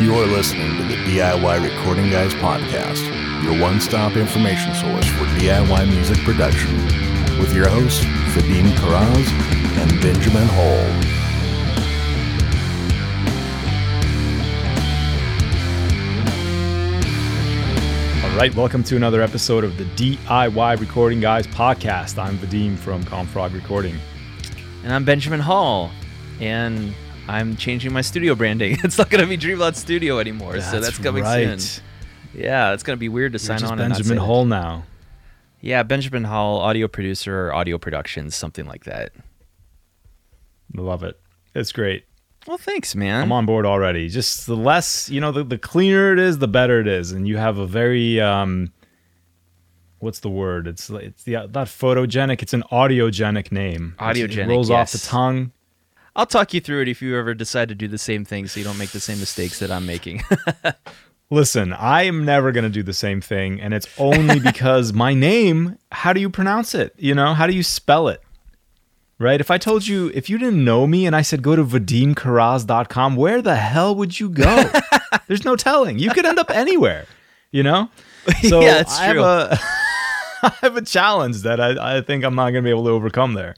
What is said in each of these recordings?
You're listening to the DIY Recording Guys podcast, your one stop information source for DIY music production, with your hosts, Vadim Karaz and Benjamin Hall. All right, welcome to another episode of the DIY Recording Guys podcast. I'm Vadim from Comfrog Recording. And I'm Benjamin Hall, and I'm changing my studio branding. It's not going to be Dreamlot Studio anymore, so that's coming right. soon. Yeah, it's going to be weird to You're sign on. Benjamin. Hall now. Yeah, Benjamin Hall, audio producer or audio productions, something like that. Love it. It's great. Well, thanks, man. I'm on board already. Just the less, you know, the, the cleaner it is, the better it is, and you have a very um, what's the word? It's it's the not photogenic. It's an audiogenic name. Audiogenic, It rolls off the tongue. I'll talk you through it if you ever decide to do the same thing, so you don't make the same mistakes that I'm making. Listen, I am never going to do the same thing, and it's only because my name, how do you pronounce it? You know, how do you spell it? Right? If I told you, if you didn't know me and I said go to vadimkaraz.com, where the hell would you go? There's no telling. You could end up anywhere, you know? So Yeah, it's I true. Have a, I have a challenge that I, I think I'm not going to be able to overcome there.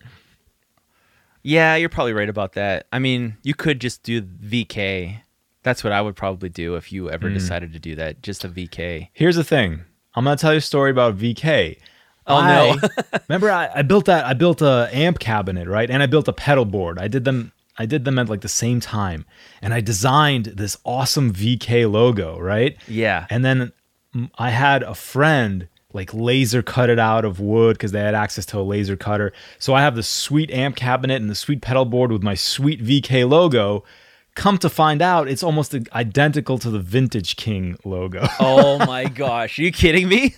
Yeah, you're probably right about that. I mean, you could just do VK. That's what I would probably do if you ever decided to do that, just a VK. Here's the thing. I'm gonna tell you a story about VK. Oh, no. I- remember I, I built that I built a amp cabinet, right? And I built a pedal board. I did them I did them at like the same time. And I designed this awesome VK logo, right? Yeah. And then mm, I had a friend like laser cut it out of wood because they had access to a laser cutter. So I have the sweet amp cabinet and the sweet pedal board with my sweet VK logo. Come to find out, it's almost identical to the Vintage King logo. Oh my gosh, are you kidding me?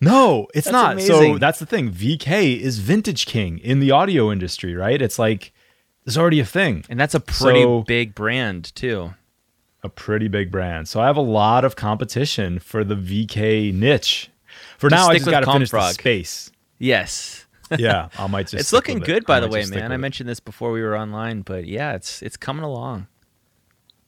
No, it's That's not. So that's the thing. VK is Vintage King in the audio industry, right? It's like there's already a thing, And that's a pretty So- big brand too. a pretty big brand. So I have a lot of competition for the VK niche. For Just now, I stick just got to finish the space. Yes. Yeah, I might just. it's stick looking with it. good I by the way, man. I mentioned this before we were online, but yeah, it's it's coming along.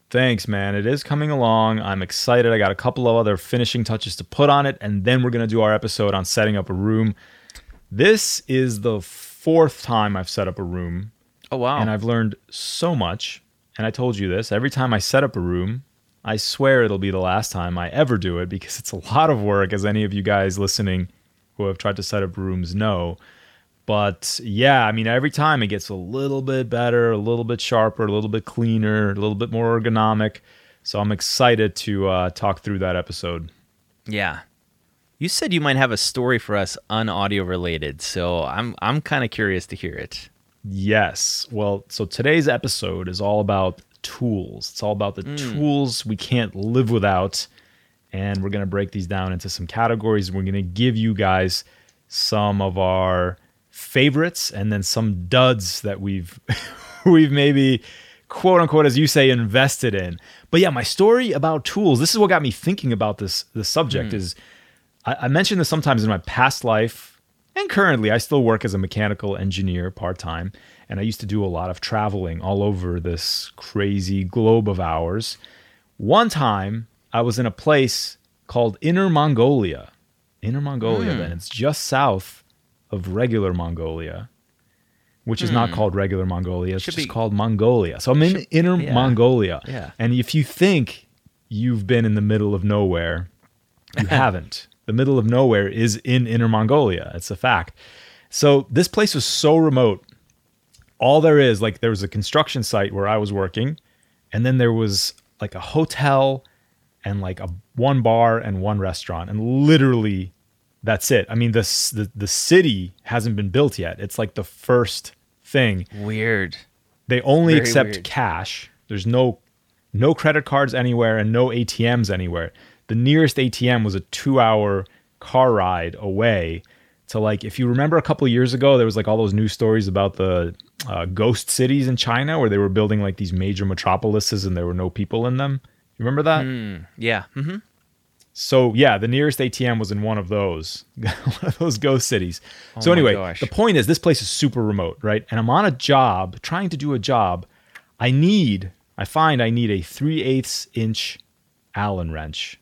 Thanks, man. It is coming along. I'm excited. I got a couple of other finishing touches to put on it, and then we're going to do our episode on setting up a room. This is the fourth time I've set up a room, Oh wow. and I've learned so much. And I told you this every time I set up a room, I swear it'll be the last time I ever do it because it's a lot of work, as any of you guys listening who have tried to set up rooms know. But yeah, I mean, every time it gets a little bit better, a little bit sharper, a little bit cleaner, a little bit more ergonomic. So I'm excited to uh, talk through that episode. yeah. You said you might have a story for us unaudio related, so I'm I'm kind of curious to hear it. Yes. Well, so today's episode is all about tools. It's all about the mm. tools we can't live without. And we're going to break these down into some categories. We're going to give you guys some of our favorites and then some duds that we've we've maybe quote unquote as you say invested in. But yeah, my story about tools, this is what got me thinking about this this subject mm. is I, I mentioned this sometimes in my past life, and currently I still work as a mechanical engineer part time, and I used to do a lot of traveling all over this crazy globe of ours. One time I was in a place called Inner Mongolia. Inner Mongolia, hmm. then it's just south of regular Mongolia, which is not hmm. called regular Mongolia. It's Should just be- called Mongolia. So I'm in Inner yeah. Mongolia. Yeah. And if you think you've been in the middle of nowhere, you haven't. The middle of nowhere is in Inner Mongolia. It's a fact. So this place was so remote. All there is, like, there was a construction site where I was working, and then there was like a hotel and like a one bar and one restaurant, and literally that's it. I mean, this the the city hasn't been built yet. It's like the first thing. Weird. They only Very accept weird. cash. There's no no credit cards anywhere and no ATMs anywhere. The nearest ATM was a 2-hour car ride away to like if you remember a couple of years ago there was like all those news stories about the uh, ghost cities in China where they were building like these major metropolises and there were no people in them. You remember that? Mm, yeah. hmm So yeah, the nearest ATM was in one of those, one of those ghost cities. so Oh my anyway, gosh. the point is this place is super remote, right? And I'm on a job, trying to do a job. I need I find I need a 3 eighths inch Allen wrench.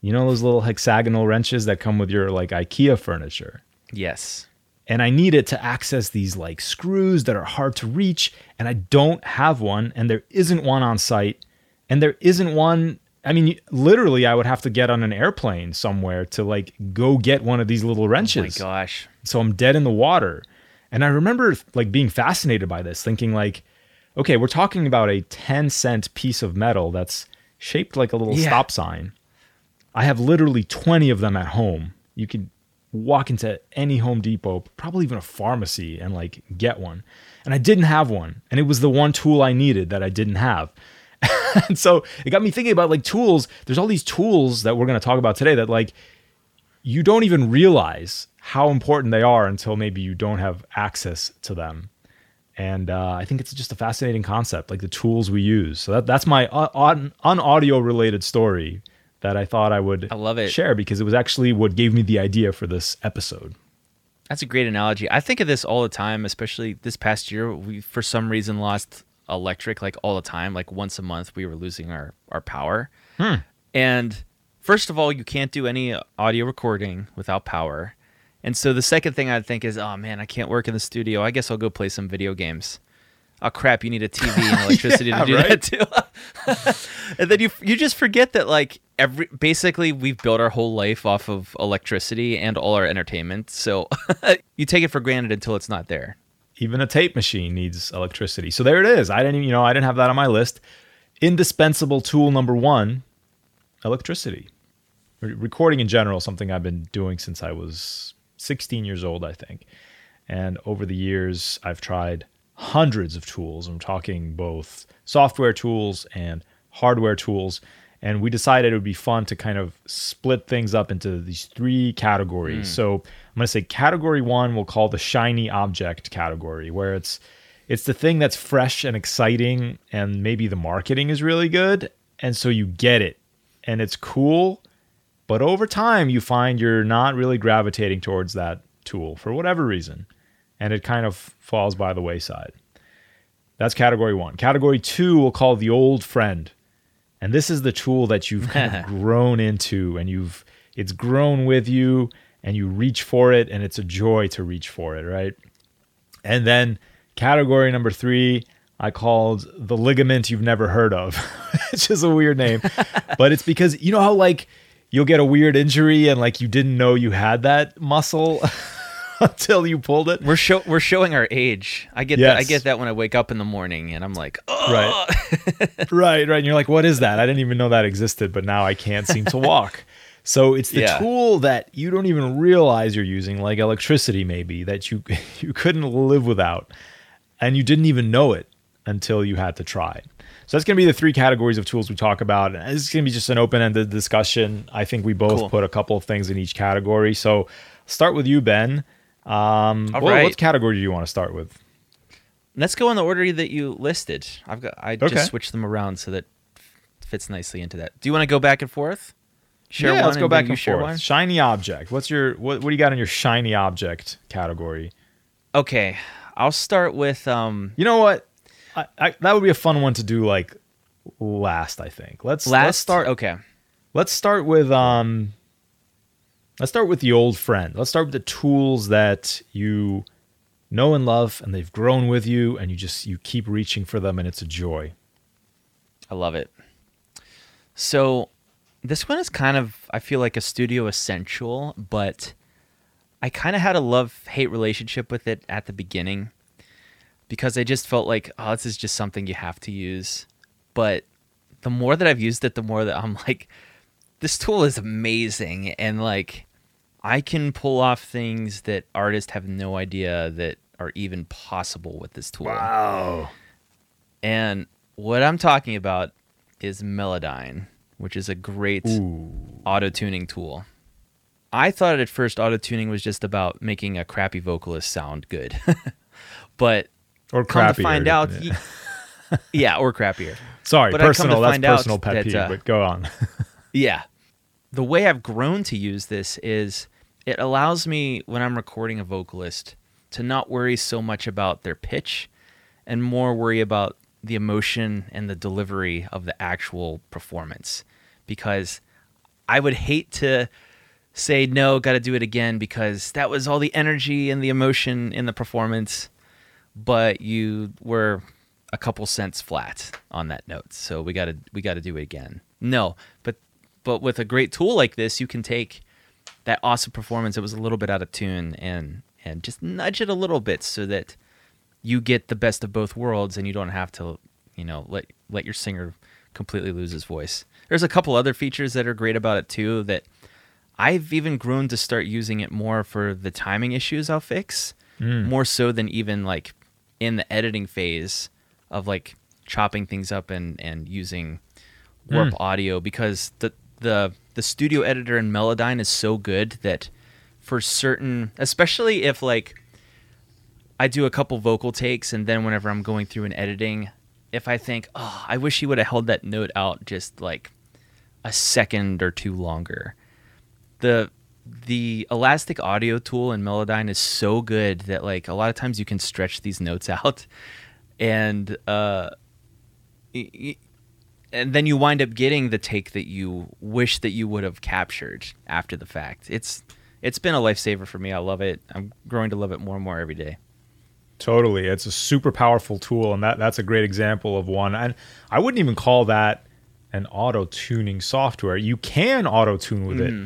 You know those little hexagonal wrenches that come with your like IKEA furniture? Yes. And I need it to access these like screws that are hard to reach. And I don't have one, and there isn't one on site. And there isn't one. I mean, literally, I would have to get on an airplane somewhere to like go get one of these little wrenches. Oh my gosh. So I'm dead in the water. And I remember like being fascinated by this, thinking like, okay, we're talking about a 10 cent piece of metal that's shaped like a little Yeah. stop sign. I have literally 20 of them at home. You could walk into any Home Depot, probably even a pharmacy, and like get one. And I didn't have one. And it was the one tool I needed that I didn't have. and so it got me thinking about like tools. There's all these tools that we're going to talk about today that like you don't even realize how important they are until maybe you don't have access to them. And uh, I think it's just a fascinating concept, like the tools we use. So that, that's my un, audio related story that I thought I would I love it. share because it was actually what gave me the idea for this episode. That's a great analogy. I think of this all the time, especially this past year. We, for some reason, lost electric like all the time. Like once a month, we were losing our our power. Hmm. And first of all, you can't do any audio recording without power. And so the second thing I think is, oh man, I can't work in the studio. I guess I'll go play some video games. Oh crap, you need a TV and electricity Yeah, to do right? that too. and then you you just forget that like every basically we've built our whole life off of electricity and all our entertainment. So you take it for granted until it's not there. even a tape machine needs electricity. So there it is. I didn't even, you know, I didn't have that on my list. Indispensable tool number one, electricity. Re- recording in general, something I've been doing since I was 16 years old, I think. And over the years, I've tried hundreds of tools. I'm talking both software tools and hardware tools. And we decided it would be fun to kind of split things up into these three categories. Hmm. So I'm going to say category one, we'll call the shiny object category, where it's it's the thing that's fresh and exciting, and maybe the marketing is really good, and so you get it, and it's cool, but over time you find you're not really gravitating towards that tool for whatever reason, and it kind of falls by the wayside. That's category one. Category two, we'll call the old friend. And this is the tool that you've kind of grown into and you've it's grown with you and you reach for it and it's a joy to reach for it, right? And then category number three, I called the ligament you've never heard of, which is a weird name. but it's because you know how like you'll get a weird injury and like you didn't know you had that muscle until you pulled it. We're show we're showing our age. I get that. I get that when I wake up in the morning and I'm like, oh, Right. right, right. And you're like, what is that? I didn't even know that existed, but now I can't seem to walk. So it's the Yeah. tool that you don't even realize you're using, like electricity, maybe that you you couldn't live without, and you didn't even know it until you had to try. So that's going to be the three categories of tools we talk about. And This is going to be just an open-ended discussion. I think we both Cool. put a couple of things in each category. So start with you, Ben. Um, All what, right. what category do you want to start with? Let's go in the order that you listed. I've got I Okay. just switched them around so that fits nicely into that. Do you want to go back and forth? Share yeah, one let's go and back and share forth. one? Shiny object. What's your what? What do you got in your shiny object category? Okay, I'll start with um You know what? I, I, that would be a fun one to do like last. I think. Let's last. let's start. Okay, Let's start with um. Let's start with the old friend. Let's start with the tools that you know and love, and they've grown with you, and you just you keep reaching for them, and it's a joy. I love it. So this one is kind of I feel like a studio essential, but I kind of had a love hate relationship with it at the beginning because I just felt like oh this is just something you have to use. But the more that I've used it, the more that I'm like this tool is amazing and like I can pull off things that artists have no idea that are even possible with this tool. Wow. And what I'm talking about is Melodyne, which is a great auto tuning tool. I thought at first auto tuning was just about making a crappy vocalist sound good. but Or come to find out, y- yeah, or crappier. Sorry, but I come to personal. That's personal pet that, peeve. uh, but go on. Yeah. The way I've grown to use this is it allows me, when I'm recording a vocalist, to not worry so much about their pitch and more worry about the emotion and the delivery of the actual performance because I would hate to say no, got to do it again because that was all the energy and the emotion in the performance, but you were a couple cents flat on that note. So we got to we got to do it again. No, but but with a great tool like this, you can take that awesome performance, it was a little bit out of tune and and just nudge it a little bit so that you get the best of both worlds and you don't have to, you know, let let your singer completely lose his voice. There's a couple other features that are great about it too that I've even grown to start using it more for the timing issues I'll fix, Mm. more so than even like in the editing phase of like chopping things up and and using warp Mm. audio because the the the studio editor in Melodyne is so good that for certain especially if like I do a couple vocal takes and then whenever I'm going through and editing if I think oh I wish he would have held that note out just like a second or two longer. The the elastic audio tool in Melodyne is so good that like a lot of times you can stretch these notes out and uh and then you wind up getting the take that you wish that you would have captured after the fact. It's it's been a lifesaver for me. I love it. I'm growing to love it more and more every day. Totally. It's a super powerful tool and that that's a great example of one. And I wouldn't even call that an auto tuning software. You can auto tune with it. Mm-hmm.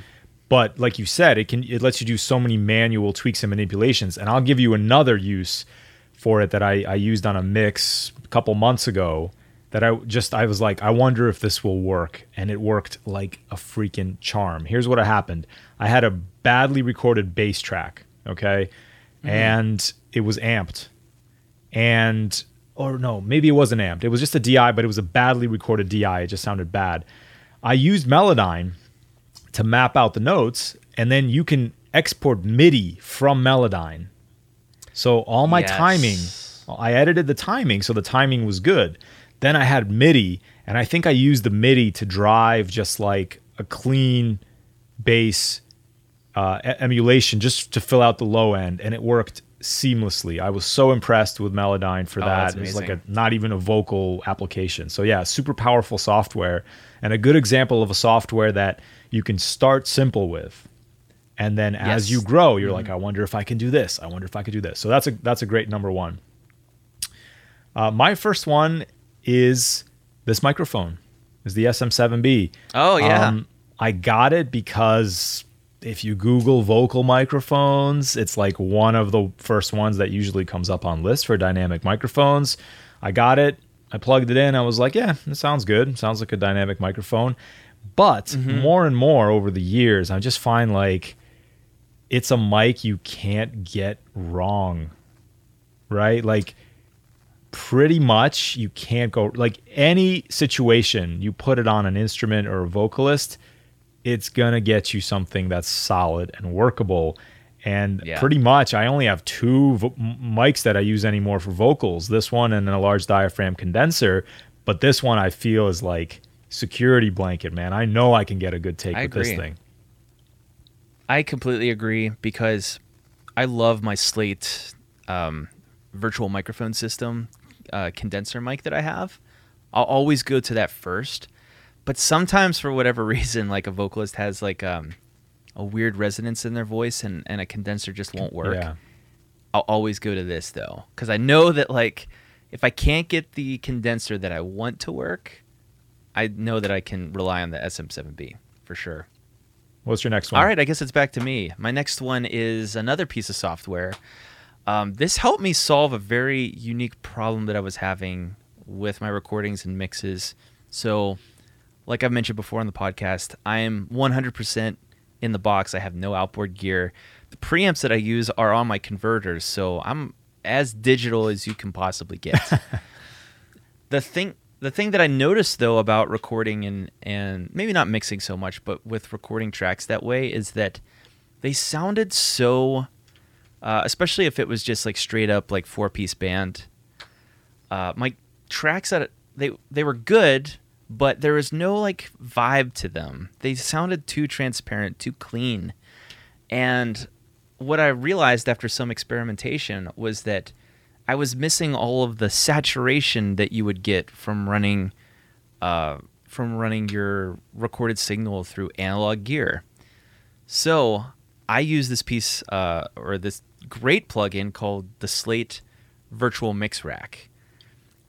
But like you said, it can it lets you do so many manual tweaks and manipulations. And I'll give you another use for it that I, I used on a mix a couple months ago that I just I was like, I wonder if this will work. And it worked like a freaking charm. Here's what happened. I had a badly recorded bass track, okay? Mm-hmm. And it was amped. And or no, maybe it wasn't amped. It was just a DI, but it was a badly recorded DI. It just sounded bad. I used Melodyne to map out the notes, and then you can export MIDI from Melodyne. So all my Yes. timing, I edited the timing, so the timing was good. Then I had MIDI, and I think I used the MIDI to drive just like a clean bass uh, emulation just to fill out the low end, and it worked seamlessly. I was so impressed with Melodyne for Oh, that. that's It was like a not even a vocal application. So yeah, super powerful software and a good example of a software that you can start simple with. And then as Yes. Mm-hmm. you grow, you're like, I wonder if I can do this. I wonder if I could do this. So that's a that's a great number one. Uh, my first one is this microphone, is the SM7B. Oh yeah. Um, I got it because if you Google vocal microphones, it's like one of the first ones that usually comes up on lists for dynamic microphones. I got it. I plugged it in. I was like, yeah, it sounds good. Sounds like a dynamic microphone. But more and more over the years, I just find like it's a mic you can't get wrong. Right? Like pretty much you can't go like any situation you put it on an instrument or a vocalist it's gonna get you something that's solid and workable. And Yeah. pretty much i only have two vo- mics that i use anymore for vocals this one and a large diaphragm condenser. But this one i feel is like security blanket man. I know i can get a good take I with this thing. I completely agree because I love my Slate um, virtual microphone system uh, condenser mic that I have. I'll always go to that first, but sometimes for whatever reason, like a vocalist has like um, a weird resonance in their voice, and, and a condenser just won't work. yeah I'll always go to this though, because I know that like if I can't get the condenser that I want to work, I know that I can rely on the SM7B for sure. what's your next one All right, I guess it's back to me. My next one is another piece of software. Um, this helped me solve a very unique problem that I was having with my recordings and mixes. So, like I've mentioned before on the podcast, I am 100% in the box. I have no outboard gear. The preamps that I use are on my converters, so I'm as digital as you can possibly get. the thing the thing that I noticed though about recording and and maybe not mixing so much, but with recording tracks that way is that they sounded so uh, especially if it was just like straight up like four piece band. Uh, my tracks that they they were good, but there was no like vibe to them. They sounded too transparent, too clean. And what I realized after some experimentation was that I was missing all of the saturation that you would get from running uh, from running your recorded signal through analog gear. So I use this piece uh, or this great plugin called the Slate Virtual Mix Rack,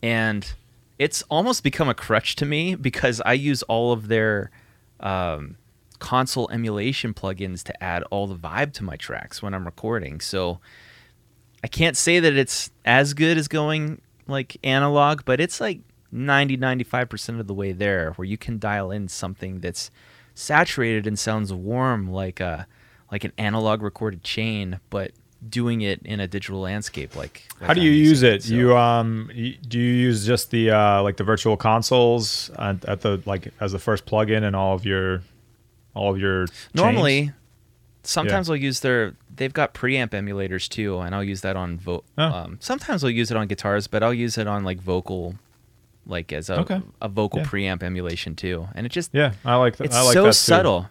and it's almost become a crutch to me because I use all of their um, console emulation plugins to add all the vibe to my tracks when I'm recording. So I can't say that it's as good as going like analog, but it's like 90 95% of the way there where you can dial in something that's saturated and sounds warm like a like an analog recorded chain, but doing it in a digital landscape like, like How do I'm you use it? So- You um, do you use just the uh, like the virtual consoles at, at the like as the first plugin in all of your all of your chains? Normally, sometimes I'll use their. They've got preamp emulators too, and I'll use that on vo- Oh. um, Sometimes I'll use it on guitars, but I'll use it on like vocal, like as a Okay. a vocal Yeah. preamp emulation too, and it just Yeah, I like that. it's I like so subtle,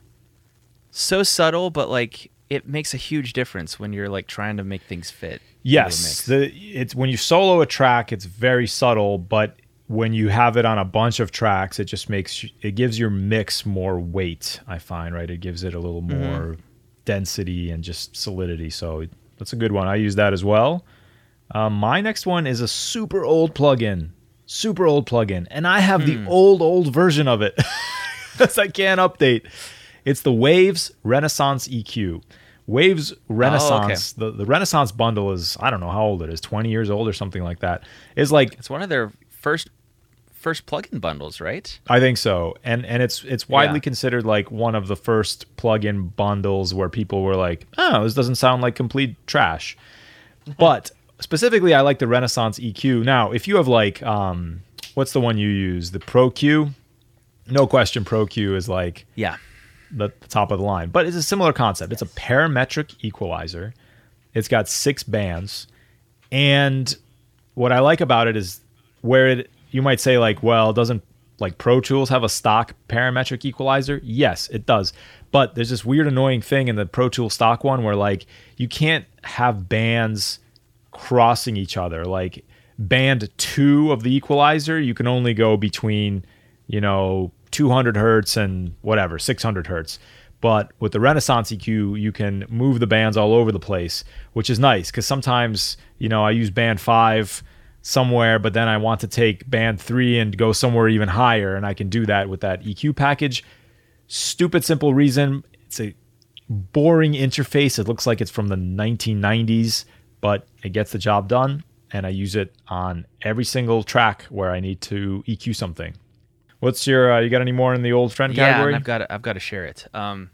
so subtle, but like it makes a huge difference when you're like trying to make things fit. Yes, the it's when you solo a track, it's very subtle, but when you have it on a bunch of tracks, it just makes it gives your mix more weight. I find right, it gives it a little Mm-hmm. more density and just solidity. So that's a good one. I use that as well. Um, my next one is a super old plugin, super old plugin, and I have Hmm. the old old version of it because I can't update. It's the Waves Renaissance EQ. Waves Renaissance, the, the Renaissance bundle is I don't know how old it is, twenty years old or something like that. Is like it's one of their first first plugin bundles, right? I think so, and and it's it's widely Yeah. considered like one of the first plug-in bundles where people were like, "Oh, this doesn't sound like complete trash." but specifically, I like the Renaissance EQ. Now, if you have like, um, what's the one you use? The Pro Q. No question, Pro Q is like Yeah. The, the top of the line, but it's a similar concept. It's a parametric equalizer. It's got six bands, and what I like about it is where it you might say like, well, doesn't like Pro Tools have a stock parametric equalizer? Yes, it does. But there's this weird annoying thing in the Pro Tool stock one where like you can't have bands crossing each other. Like band 2 of the equalizer, you can only go between, you know, 200 hertz and whatever, 600 hertz. But with the Renaissance EQ, you can move the bands all over the place, which is nice because sometimes, you know, I use band five somewhere, but then I want to take band three and go somewhere even higher, and I can do that with that EQ package. Stupid simple reason. It's a boring interface. It looks like it's from the 1990s, but it gets the job done, and I use it on every single track where I need to EQ something. What's your? Uh, you got any more in the old friend Yeah, category? and I've got to, I've got to share it. Um,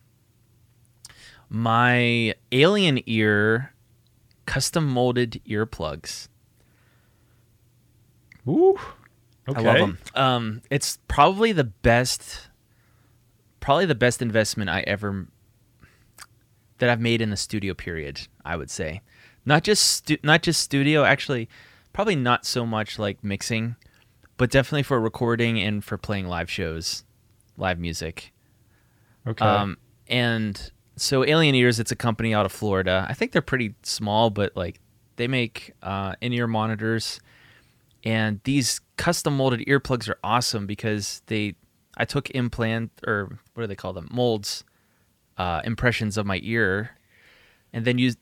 my alien ear custom molded earplugs. Ooh, okay. I love them. Um, it's probably the best, probably the best investment I ever that I've made in the studio period. I would say, not just stu- not just studio. Actually, probably not so much like mixing, but definitely for recording and for playing live shows, live music. Okay. Um, and so Alien Ears, it's a company out of Florida. I think they're pretty small, but like they make uh, in-ear monitors, and these custom molded earplugs are awesome because they. I took implant or what do they call them molds, uh, impressions of my ear, and then you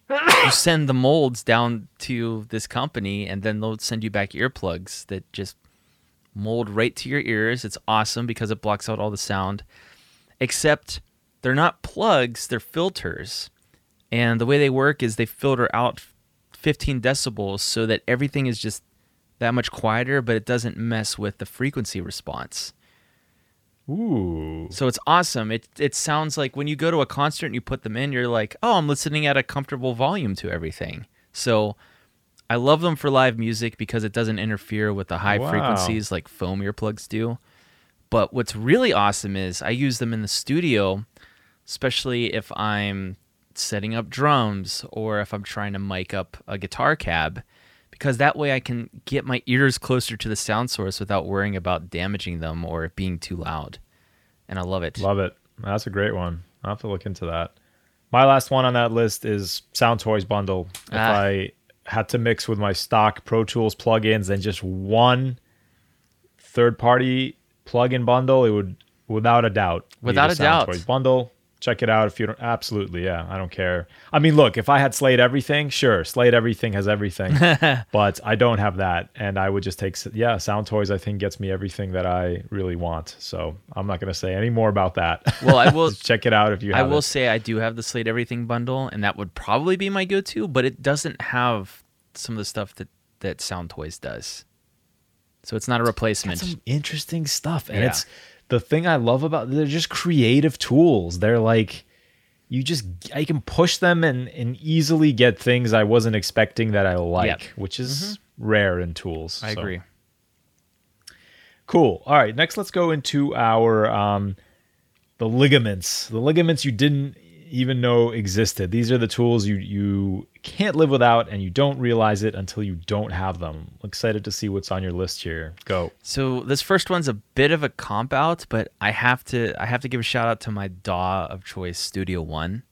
you send the molds down to this company, and then they'll send you back earplugs that just mold right to your ears. It's awesome because it blocks out all the sound except they're not plugs, they're filters. And the way they work is they filter out 15 decibels so that everything is just that much quieter, but it doesn't mess with the frequency response. Ooh. So it's awesome. It it sounds like when you go to a concert and you put them in, you're like, "Oh, I'm listening at a comfortable volume to everything." So I love them for live music because it doesn't interfere with the high Wow. frequencies like foam earplugs do. But what's really awesome is I use them in the studio, especially if I'm setting up drums or if I'm trying to mic up a guitar cab, because that way I can get my ears closer to the sound source without worrying about damaging them or it being too loud. And I love it. Love it. That's a great one. I'll have to look into that. My last one on that list is Sound Toys Bundle. If Ah. I had to mix with my stock Pro Tools plugins and just one third party plugin bundle, it would without a doubt be Without a doubt. Bundle. Check it out if you don't. Absolutely, yeah. I don't care. I mean, look, if I had Slate everything, sure, Slate everything has everything, but I don't have that, and I would just take yeah. Sound Toys, I think, gets me everything that I really want. So I'm not going to say any more about that. Well, I will- check it out if you. Have. I will it. say I do have the Slate Everything bundle, and that would probably be my go-to. But it doesn't have some of the stuff that that Sound Toys does, so it's not a replacement. some interesting stuff and Yeah. it's the thing i love about they're just creative tools they're like you just i can push them and and easily get things i wasn't expecting that i like Yep. which is rare in tools I So, agree. cool all right next let's go into our um the ligaments the ligaments you didn't even know existed these are the tools you you can't live without and you don't realize it until you don't have them excited to see what's on your list here go So this first one's a bit of a comp out, but I have to I have to give a shout out to my DAW of choice, Studio One,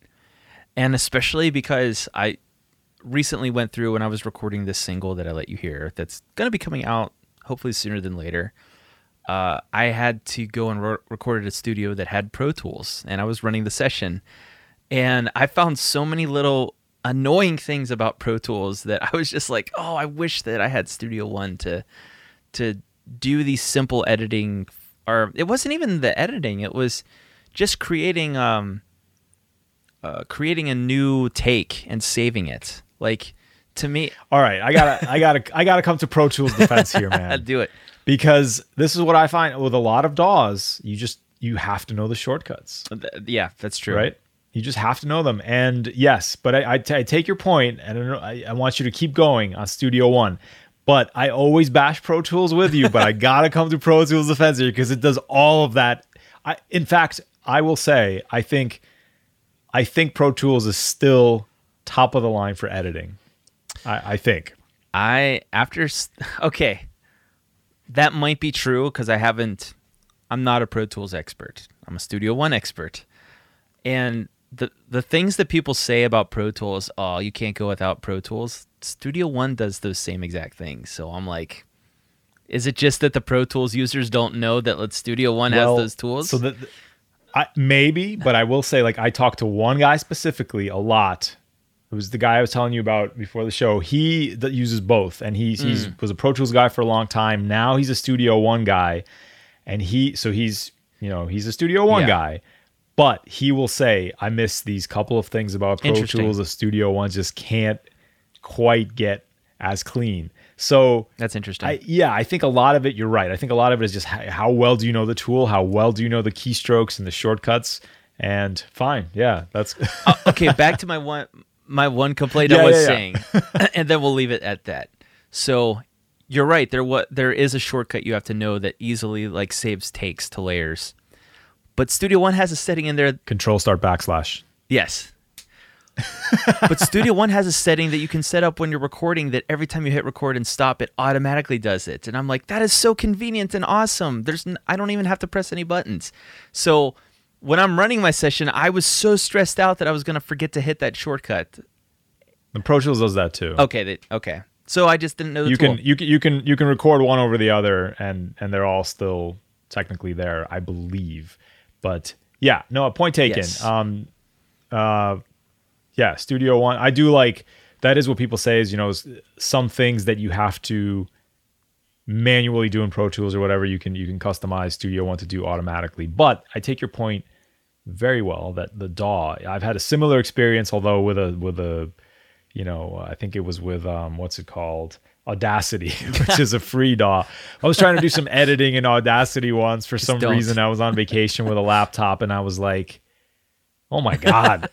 and especially because I recently went through when I was recording this single that I let you hear. That's gonna be coming out hopefully sooner than later. Uh, I had to go and re- record at a studio that had Pro Tools, and I was running the session, and I found so many little annoying things about Pro Tools that I was just like, oh, I wish that I had Studio One to to do these simple editing or it wasn't even the editing it was just creating um uh, creating a new take and saving it like to me All right, I gotta, I gotta, I gotta come to Pro Tools defense here, man. do it because this is what I find with a lot of DAWs. You just you have to know the shortcuts, yeah that's true right? You just have to know them. And yes, but I, I, t- I take your point, and I, I, I want you to keep going on Studio One. But I always bash Pro Tools with you. but I gotta come to Pro Tools defense here because it does all of that. I, in fact, I will say I think, I think Pro Tools is still top of the line for editing. I, I think. I after okay, that might be true because I haven't. I'm not a Pro Tools expert. I'm a Studio One expert, and the the things that people say about Pro Tools, oh, you can't go without Pro Tools. Studio One does those same exact things. So I'm like, is it just that the Pro Tools users don't know that let Studio One Well, has those tools? So that I, maybe, but I will say, like, I talked to one guy specifically a lot. It was the guy I was telling you about before the show. He that uses both, and he's he's Mm. was a Pro Tools guy for a long time. Now he's a Studio One guy, and he so he's you know he's a Studio One Yeah. guy. But he will say, I miss these couple of things about Pro Tools. The Studio One just can't quite get as clean. So That's interesting. I, yeah, I think a lot of it. You're right. I think a lot of it is just how, how well do you know the tool? How well do you know the keystrokes and the shortcuts? And fine, yeah, that's Uh, okay, back to my one my one complaint Yeah, I was yeah, yeah. saying, and then we'll leave it at that. So you're right. There what there is a shortcut you have to know that easily like saves takes to layers, but Studio One has a setting in there. Control Start backslash. Yes. but Studio One has a setting that you can set up when you're recording that every time you hit record and stop, it automatically does it. And I'm like, that is so convenient and awesome. There's n- I don't even have to press any buttons. So when I'm running my session, I was so stressed out that I was gonna forget to hit that shortcut. The Pro Tools does that too. Okay, that, okay. So I just didn't know the you tool. can you can you can you can record one over the other, and and they're all still technically there, I believe. But yeah, no, a point taken. Yes. Um, uh, yeah, Studio One. I do like that. Is what people say is you know some things that you have to manually do in Pro Tools or whatever you can you can customize Studio One to do automatically. But I take your point very well that the DAW. I've had a similar experience, although with a with a you know I think it was with um what's it called Audacity, which is a free DAW. I was trying to do some editing in Audacity once for some don't. reason. I was on vacation with a laptop and I was like, "Oh my god,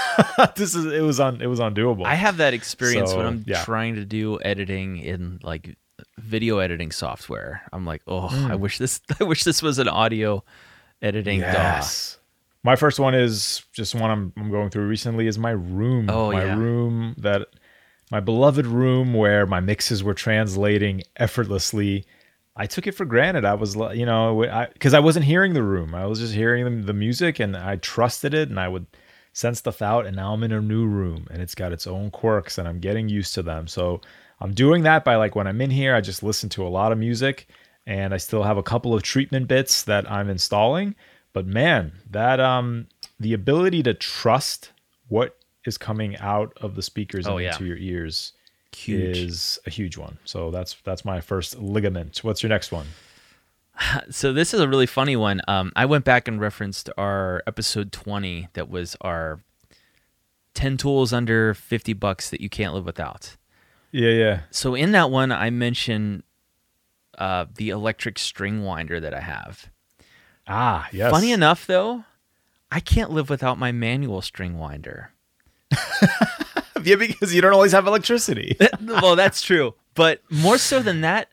this is it was on it was undoable." I have that experience So, when I'm yeah. trying to do editing in like video editing software. I'm like, oh, I mm. wish this I wish this was an audio editing Yes. My first one is just one I'm, I'm going through recently is my room. Oh, my yeah. room that my beloved room where my mixes were translating effortlessly. I took it for granted. I was, you know, because I, wasn't hearing the room. I was just hearing the, the music and I trusted it and I would send stuff out, and now I'm in a new room and it's got its own quirks and I'm getting used to them. So I'm doing that by like when I'm in here, I just listen to a lot of music and I still have a couple of treatment bits that I'm installing. But man, that um the ability to trust what is coming out of the speakers Oh, and yeah. into your ears Huge. is a huge one. So that's that's my first ligament. What's your next one? So this is a really funny one. Um, I went back and referenced our episode 20 that was our 10 tools under 50 bucks that you can't live without. Yeah, yeah. So in that one, I mentioned uh, the electric string winder that I have. Ah, yes. Funny enough, though, I can't live without my manual string winder. yeah, because you don't always have electricity. well, that's true. But more so than that,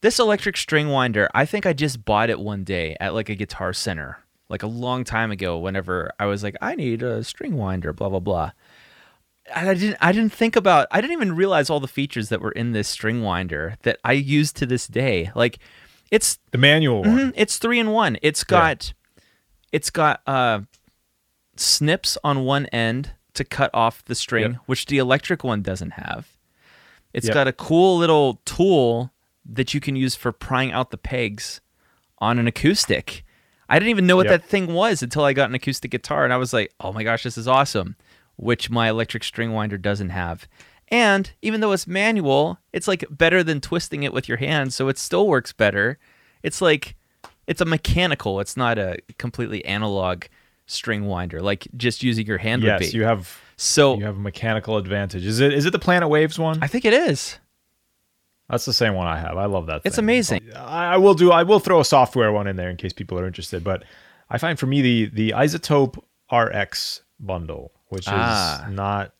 this electric string winder, I think I just bought it one day at like a guitar center, like a long time ago, whenever I was like, I need a string winder, blah, blah, blah. And I didn't I didn't think about I didn't even realize all the features that were in this string winder that I use to this day. Like it's the manual one. Mhm, It's three in one. It's got it's got uh snips on one end to cut off the string, Yep. which the electric one doesn't have. It's Yep. got a cool little tool that you can use for prying out the pegs on an acoustic. I didn't even know what Yep. that thing was until I got an acoustic guitar and I was like, "Oh my gosh, this is awesome." Which my electric string winder doesn't have. And even though it's manual, it's like better than twisting it with your hands, so it still works better. It's like it's a mechanical, it's not a completely analog string winder like just using your hand would Yes, be. you have so you have a mechanical advantage. Is it is it the Planet Waves one? I think it is. That's the same one I have. I love that. It's thing. amazing. I I will do. I will throw a software one in there in case people are interested. But I find for me the the iZotope RX bundle, which Ah. is not.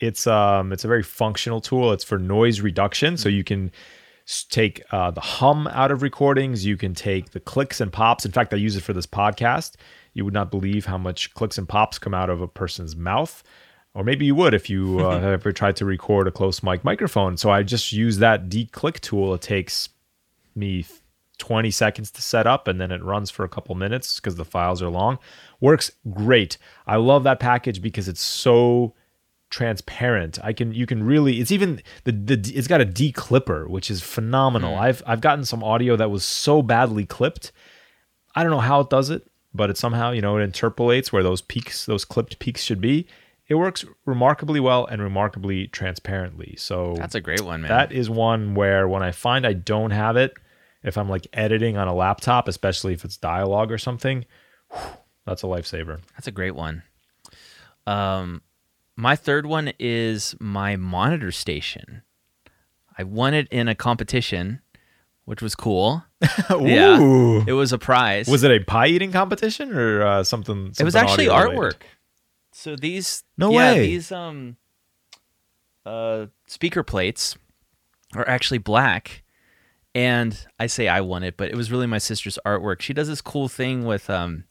It's um it's a very functional tool. It's for noise reduction, so you can take uh, the hum out of recordings. You can take the clicks and pops. In fact, I use it for this podcast. You would not believe how much clicks and pops come out of a person's mouth. Or maybe you would if you uh, have ever tried to record a close mic microphone. So I just use that declick tool. It takes me 20 seconds to set up and then it runs for a couple minutes because the files are long. Works great. I love that package because it's so transparent. I can you can really it's even the, the it's got a declipper which is phenomenal. I've I've gotten some audio that was so badly clipped. I don't know how it does it, but it somehow, you know, it interpolates where those peaks, those clipped peaks should be. It works remarkably well and remarkably transparently. So That's a great one, man. that is one where when I find I don't have it, if I'm like editing on a laptop, especially if it's dialogue or something, whew, that's a lifesaver. That's a great one. Um, my third one is my monitor station. I won it in a competition, which was cool. Yeah. Ooh. It was a prize. Was it a pie eating competition or uh, something, It was actually artwork. related? So these No yeah, way. these um uh speaker plates are actually black. And I say I won it, but it was really my sister's artwork. She does this cool thing with um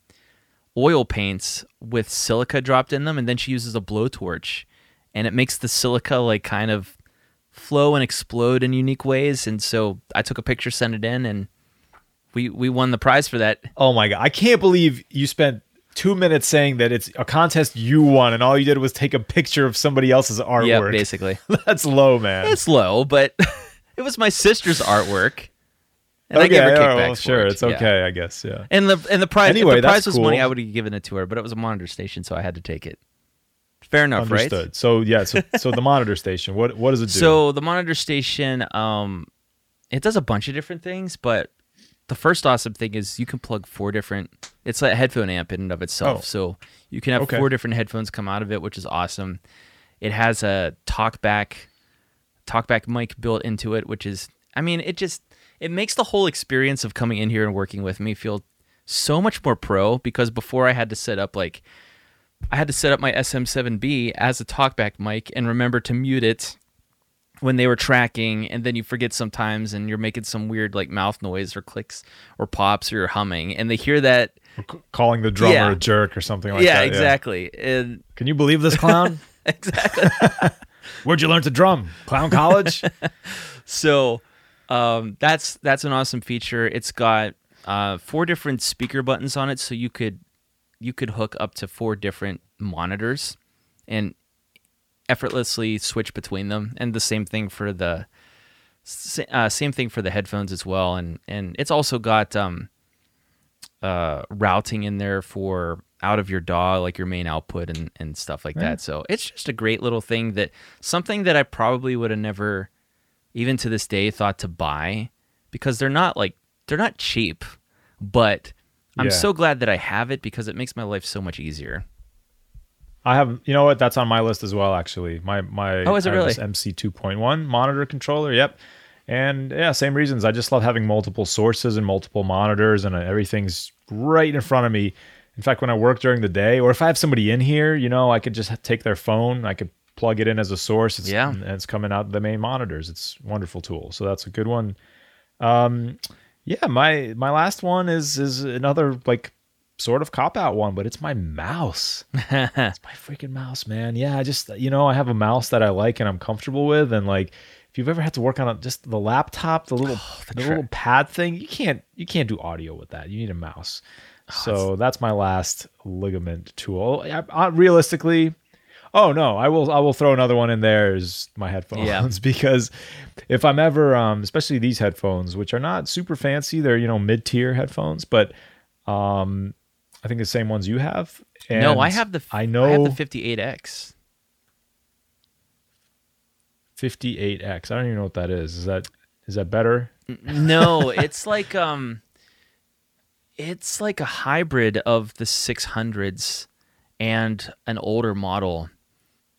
oil paints with silica dropped in them and then she uses a blowtorch and it makes the silica like kind of flow and explode in unique ways and so I took a picture sent it in and we we won the prize for that. Oh my god! I can't believe you spent two minutes saying that it's a contest you won, and all you did was take a picture of somebody else's artwork. Yeah, basically. That's low, man. It's low, but it was my sister's artwork. And I gave her all right, kickbacks well, sure, it, it's yeah. okay, I guess. Yeah. And the and the prize Anyway, if the prize was money. I would have given it to her, but it was a monitor station, so I had to take it. Fair enough, Understood. right? So yeah, so so the monitor station. What what does it do? So the monitor station, um, it does a bunch of different things, but the first awesome thing is you can plug four different. It's like a headphone amp in and of itself, Oh. so you can have Okay. four different headphones come out of it, which is awesome. It has a talkback, talkback mic built into it, which is, I mean, it just it makes the whole experience of coming in here and working with me feel so much more pro because before I had to set up like I had to set up my SM7B as a talkback mic and remember to mute it when they were tracking and then you forget sometimes and you're making some weird like mouth noise or clicks or pops or you're humming and they hear that C- calling the drummer Yeah. a jerk or something like that. yeah exactly and Can you believe this clown? exactly Where'd you learn to drum? Clown college? so um, that's that's an awesome feature it's got uh, four different speaker buttons on it so you could you could hook up to four different monitors and effortlessly switch between them. And the same thing for the uh, same thing for the headphones as well. And and it's also got um, uh, routing in there for out of your DAW, like your main output and, and stuff like that. So it's just a great little thing that something that I probably would have never, even to this day, thought to buy because they're not like they're not cheap, but I'm Yeah. so glad that I have it because it makes my life so much easier. I have, you know what? That's on my list as well. Actually, my my Oh, is it really? MC 2.1 monitor controller. Yep, and yeah, same reasons. I just love having multiple sources and multiple monitors, and uh, everything's right in front of me. In fact, when I work during the day, or if I have somebody in here, you know, I could just take their phone. I could plug it in as a source. It's, Yeah. and it's coming out the main monitors. It's a wonderful tool. So that's a good one. Um, yeah, my my last one is is another like sort of cop out one, but it's my mouse. it's my freaking mouse, man. Yeah, I just you know I have a mouse that I like and I'm comfortable with, and like if you've ever had to work on a, just the laptop, the little oh, the, tra- little pad thing, you can't you can't do audio with that. You need a mouse. Oh, so that's my last ligament tool. I, I, realistically, oh no, I will I will throw another one in there is my headphones Yeah. because if I'm ever um especially these headphones which are not super fancy, they're you know mid-tier headphones, but um I think the same ones you have. no, I have the I know I have the 58X. 58X. I don't even know what that is. Is that is that better? No, it's like um it's like a hybrid of the 600s and an older model.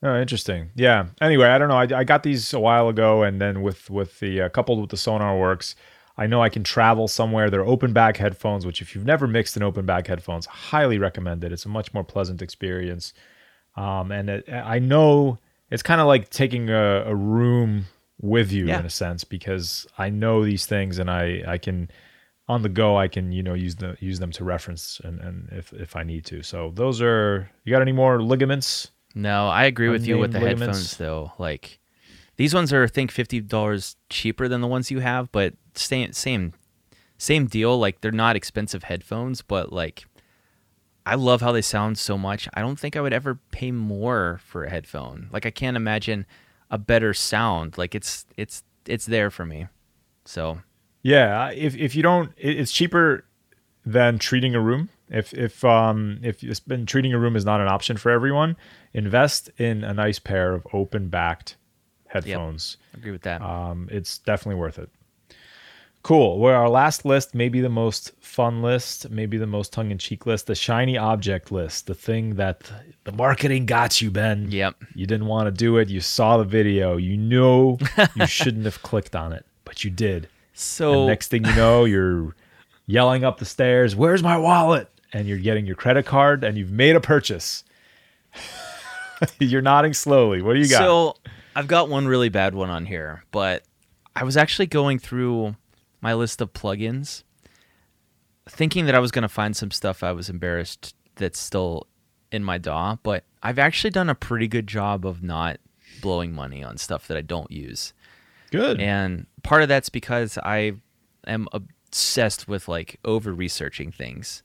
Oh, interesting. Yeah. Anyway, I don't know. I, I got these a while ago, and then with with the uh, coupled with the Sonarworks, I know I can travel somewhere. They're open back headphones, which if you've never mixed in open back headphones, highly recommend it. It's a much more pleasant experience. Um, and it, I know it's kind of like taking a, a room with you Yeah. in a sense because I know these things and I I can on the go I can you know use the use them to reference and, and if if I need to. So those are you got any more ligaments? No, I agree with you with the Unnamed headphones though. Like these ones are I think $50 cheaper than the ones you have, but same same same deal. Like they're not expensive headphones, but like I love how they sound so much. I don't think I would ever pay more for a headphone. Like I can't imagine a better sound. Like it's it's it's there for me. So Yeah, if if you don't, it's cheaper than treating a room. If if um if it's been treating a room is not an option for everyone, invest in a nice pair of open backed headphones. agree with that. Um, it's definitely worth it. Cool. Well, our last list, maybe the most fun list, maybe the most tongue in cheek list, the shiny object list, the thing that the marketing got you, Ben. Yep. You didn't want to do it. You saw the video. You know you shouldn't have clicked on it, but you did. So And next thing you know, you're yelling up the stairs, "Where's my wallet?" And you're getting your credit card, and you've made a purchase. you're nodding slowly. What do you got? So I've got one really bad one on here, but I was actually going through my list of plugins, thinking that I was going to find some stuff I was embarrassed that's still in my DAW, but I've actually done a pretty good job of not blowing money on stuff that I don't use. Good. And part of that's because I am obsessed with like over researching things.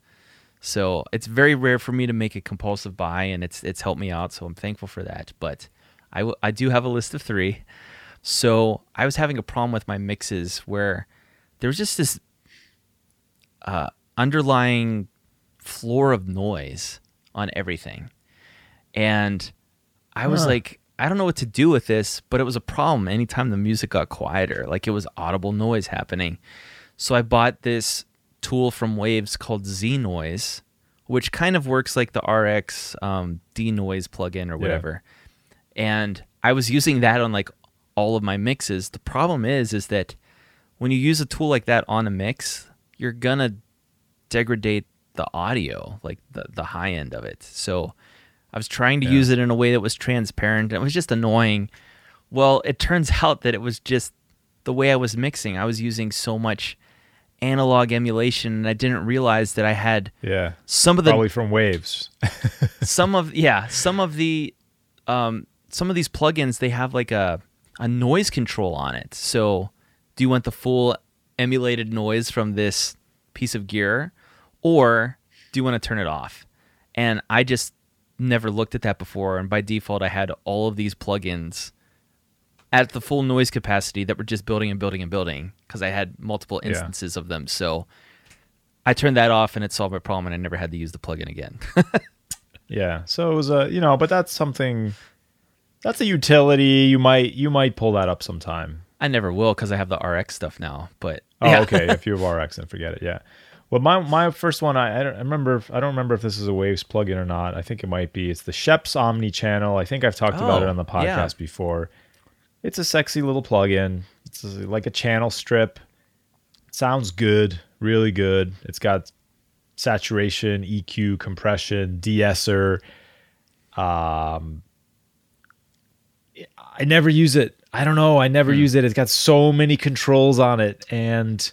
So it's very rare for me to make a compulsive buy, and it's it's helped me out. So I'm thankful for that. But I, w- I do have a list of three. So I was having a problem with my mixes where there was just this uh, underlying floor of noise on everything, and I was Huh. like, I don't know what to do with this, but it was a problem anytime the music got quieter. Like it was audible noise happening. So I bought this tool from Waves called Z Noise, which kind of works like the RX um, denoise plugin or whatever. And I was using that on like all of my mixes. The problem is, is that when you use a tool like that on a mix, you're gonna degrade the audio, like the the high end of it. So I was trying to Yeah. use it in a way that was transparent. and It was just annoying. Well, it turns out that it was just the way I was mixing. I was using so much analog emulation, and I didn't realize that I had yeah. some of the Probably from waves. some of yeah some of the um some of these plugins they have like a a noise control on it so do you want the full emulated noise from this piece of gear or do you want to turn it off and i just never looked at that before, and by default, I had all of these plugins at the full noise capacity that were just building and building and building because I had multiple Yeah. instances of them. So I turned that off, and it solved my problem, and I never had to use the plugin again. Yeah. So it was a you know, but that's something. That's a utility. You might you might pull that up sometime. I never will because I have the RX stuff now. But Oh, yeah. okay. If you have RX, then forget it. Yeah. Well, my my first one, I, I don't I remember. If, I don't remember if this is a Waves plugin or not. I think it might be. It's the Scheps Omni Channel. I think I've talked about Oh, it on the podcast yeah. before. It's a sexy little plugin. It's like a channel strip. sounds good, really good. It's got saturation, EQ, compression, de-esser. Um, I never use it. I don't know. I never use it. It's got so many controls on it, and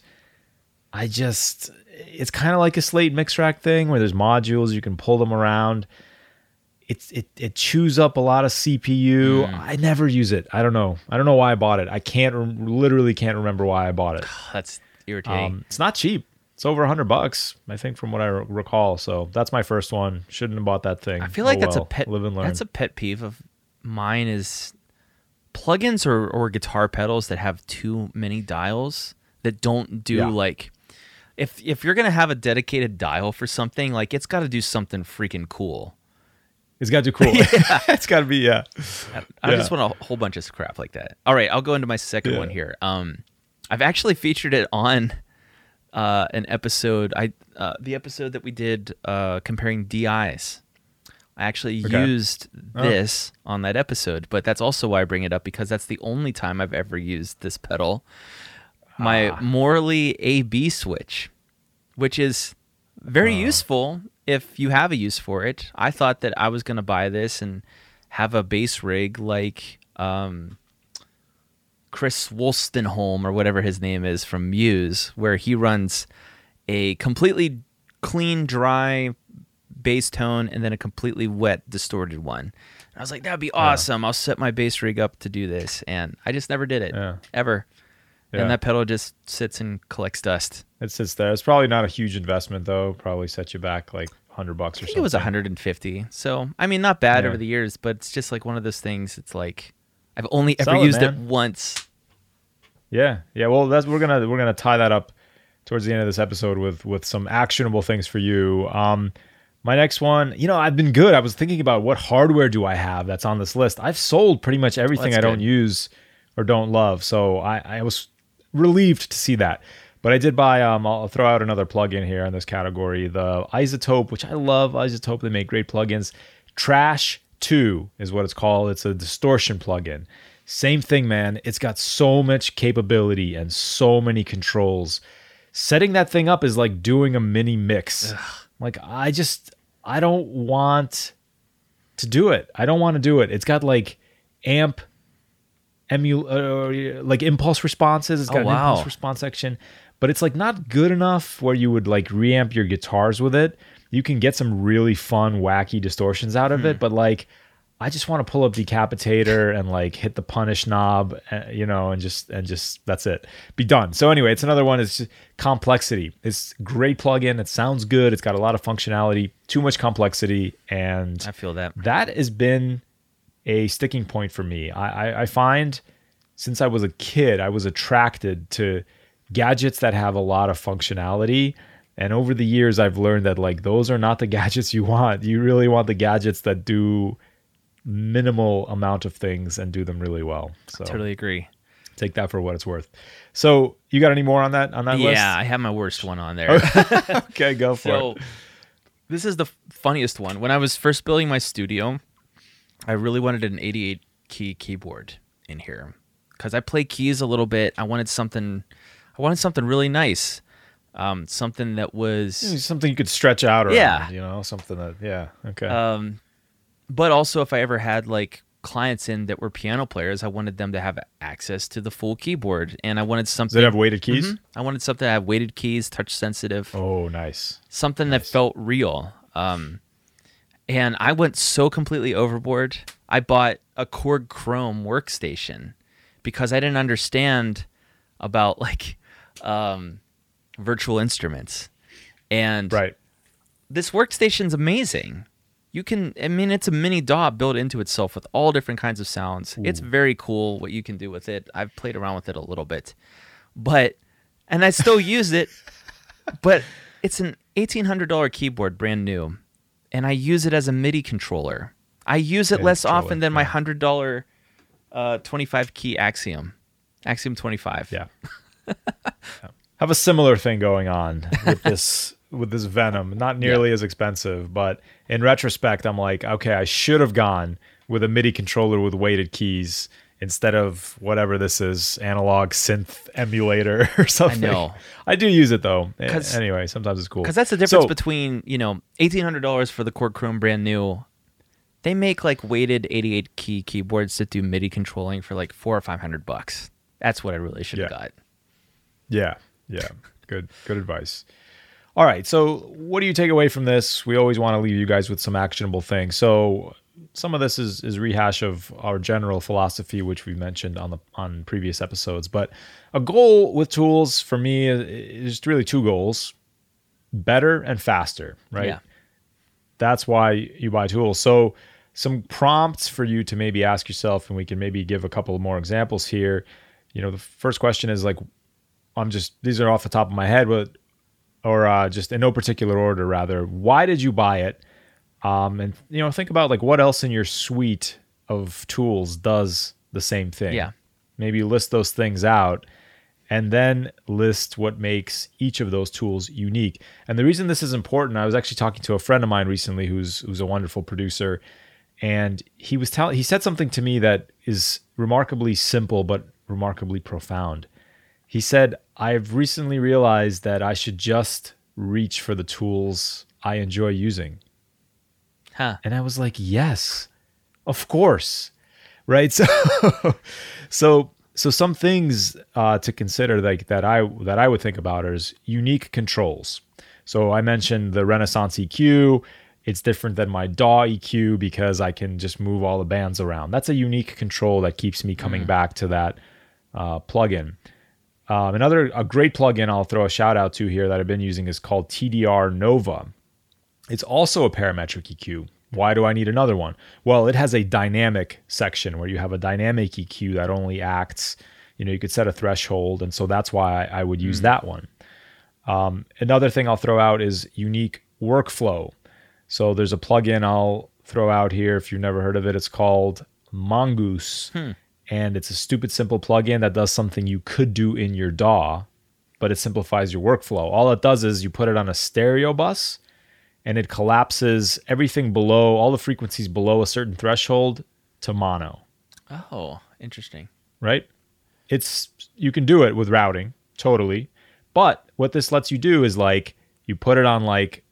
I just it's kind of like a Slate mix rack thing where there's modules you can pull them around. It's it it chews up a lot of CPU. I never use it. I don't know. I don't know why I bought it. I can't rem- literally can't remember why I bought it. That's irritating. Um, it's not cheap. It's over a hundred bucks, I think, from what I re- recall. So that's my first one. Shouldn't have bought that thing. I feel like Oh that's well. a pet. Live and learn. That's a pet peeve of mine is plugins or, or guitar pedals that have too many dials that don't do Yeah. like if if you're gonna have a dedicated dial for something like it's got to do something freaking cool. It's got to cool. yeah. it's got to be yeah. I, I Yeah. just want a whole bunch of crap like that. All right, I'll go into my second Yeah. one here. Um, I've actually featured it on uh, an episode. I uh, the episode that we did uh, comparing DIs. I actually Okay. used Oh. this on that episode, but that's also why I bring it up because that's the only time I've ever used this pedal. My Ah. Morley AB switch, which is very Ah. useful if you have a use for it. I thought that I was going to buy this and have a bass rig like um, Chris Wolstenholme or whatever his name is from Muse, where he runs a completely clean, dry bass tone and then a completely wet, distorted one. And I was like, that'd be awesome. I'll set my bass rig up to do this. And I just never did it, Yeah. ever. Yeah. And that pedal just sits and collects dust. It sits there. It's probably not a huge investment though. Probably set you back like hundred bucks or something. it was 150. So, I mean, not bad Yeah. over the years, but it's just like one of those things. It's like I've only ever Solid, used it once. Yeah, yeah. Well, that's we're gonna we're gonna tie that up towards the end of this episode with with some actionable things for you. Um, my next one, you know, I've been good. I was thinking about what hardware do I have that's on this list. I've sold pretty much everything that's I don't use or don't love, so I, I was relieved to see that. But I did buy. Um, I'll throw out another plugin here in this category, the iZotope, which I love. iZotope, they make great plugins. Trash Two is what it's called. It's a distortion plugin. Same thing, man. It's got so much capability and so many controls. Setting that thing up is like doing a mini mix. Like I just I don't want to do it. I don't want to do it. It's got like amp emu uh, like impulse responses. It's got an wow. impulse response section, but it's like not good enough where you would like reamp your guitars with it. You can get some really fun, wacky distortions out of Hmm. it, but like I just want to pull up decapitator and like hit the punish knob, uh, you know, and just and just that's it, be done. So anyway, it's another one. It's just complexity. It's great plugin. It sounds good. It's got a lot of functionality. Too much complexity, and I feel that. that has been a sticking point for me. I, I, I find since I was a kid, I was attracted to gadgets that have a lot of functionality. And over the years, I've learned that like those are not the gadgets you want. You really want the gadgets that do minimal amount of things and do them really well. So Totally agree. take that for what it's worth. So you got any more on that on that list? Yeah, I have my worst one on there. okay, go for it. so it. this is the funniest one. When I was first building my studio, I really wanted an 88 key keyboard in here because I play keys a little bit. I wanted something. I wanted something really nice. Um, something that was Something you could stretch out around, Yeah. you know, something that yeah, okay. Um, but also, if I ever had like clients in that were piano players, I wanted them to have access to the full keyboard, and I wanted something. it have weighted keys? Mhm. I wanted something that had weighted keys, touch sensitive, Oh, nice. something that felt real. Um, and I went so completely overboard. I bought a Korg Krome workstation because I didn't understand about like um, virtual instruments, and Right. this workstation's amazing. you can i mean it's a mini daw built into itself with all different kinds of sounds. It's very cool what you can do with it. I've played around with it a little bit. But and i still use it but it's an $1800 keyboard brand new and i use it as a midi controller. I use it MIDI less often than my $100 uh, 25 key axiom axiom 25 Yeah. Have a similar thing going on with this with this Venom. Not nearly as expensive, but in retrospect, I'm like, okay, I should have gone with a MIDI controller with weighted keys instead of whatever this is, analog synth emulator or something. know. I do use it though. Eh, 'Cause- Anyway, sometimes it's cool. Because that's the difference So- between, you know, $1,800 for the Korg Krome brand new. They make like weighted 88 key keyboards that do MIDI controlling for like four or 500 bucks. That's what I really should have Yeah. got. Yeah, yeah. Good, good advice. All right. So, what do you take away from this? We always want to leave you guys with some actionable things. So, some of this is is rehash of our general philosophy, which we mentioned on the on previous episodes. But a goal with tools for me is, is really two goals: better and faster. Right. Yeah. That's why you buy tools. So, some prompts for you to maybe ask yourself, and we can maybe give a couple more examples here. You know, the first question is like, I'm just these are off the top of my head, but or uh, just in no particular order, rather. Why did you buy it? Um, and you know, think about like what else in your suite of tools does the same thing. Yeah. Maybe list those things out, and then list what makes each of those tools unique. And the reason this is important, I was actually talking to a friend of mine recently who's who's a wonderful producer, and he was telling he said something to me that is remarkably simple but remarkably profound. He said, I've recently realized that I should just reach for the tools I enjoy using. Huh. And I was like, yes, of course. Right. So, so, so some things uh, to consider like that I, that I would think about is unique controls. So I mentioned the Renaissance EQ. It's different than my DAW EQ because I can just move all the bands around. That's a unique control that keeps me coming back to that uh, plugin. Um, another a great plugin I'll throw a shout out to here that I've been using is called TDR Nova. It's also a parametric EQ. Why do I need another one? Well, it has a dynamic section where you have a dynamic EQ that only acts, you know, you could set a threshold. And so that's why I, I would use that one. Um, another thing I'll throw out is unique workflow. So there's a plugin I'll throw out here if you've never heard of it. It's called Mongoose. And it's a stupid simple plugin that does something you could do in your DAW, but it simplifies your workflow. All it does is you put it on a stereo bus and it collapses everything below, all the frequencies below a certain threshold to mono, Oh, interesting. right? It's you can do it with routing, totally. But what this lets you do is like you put it on like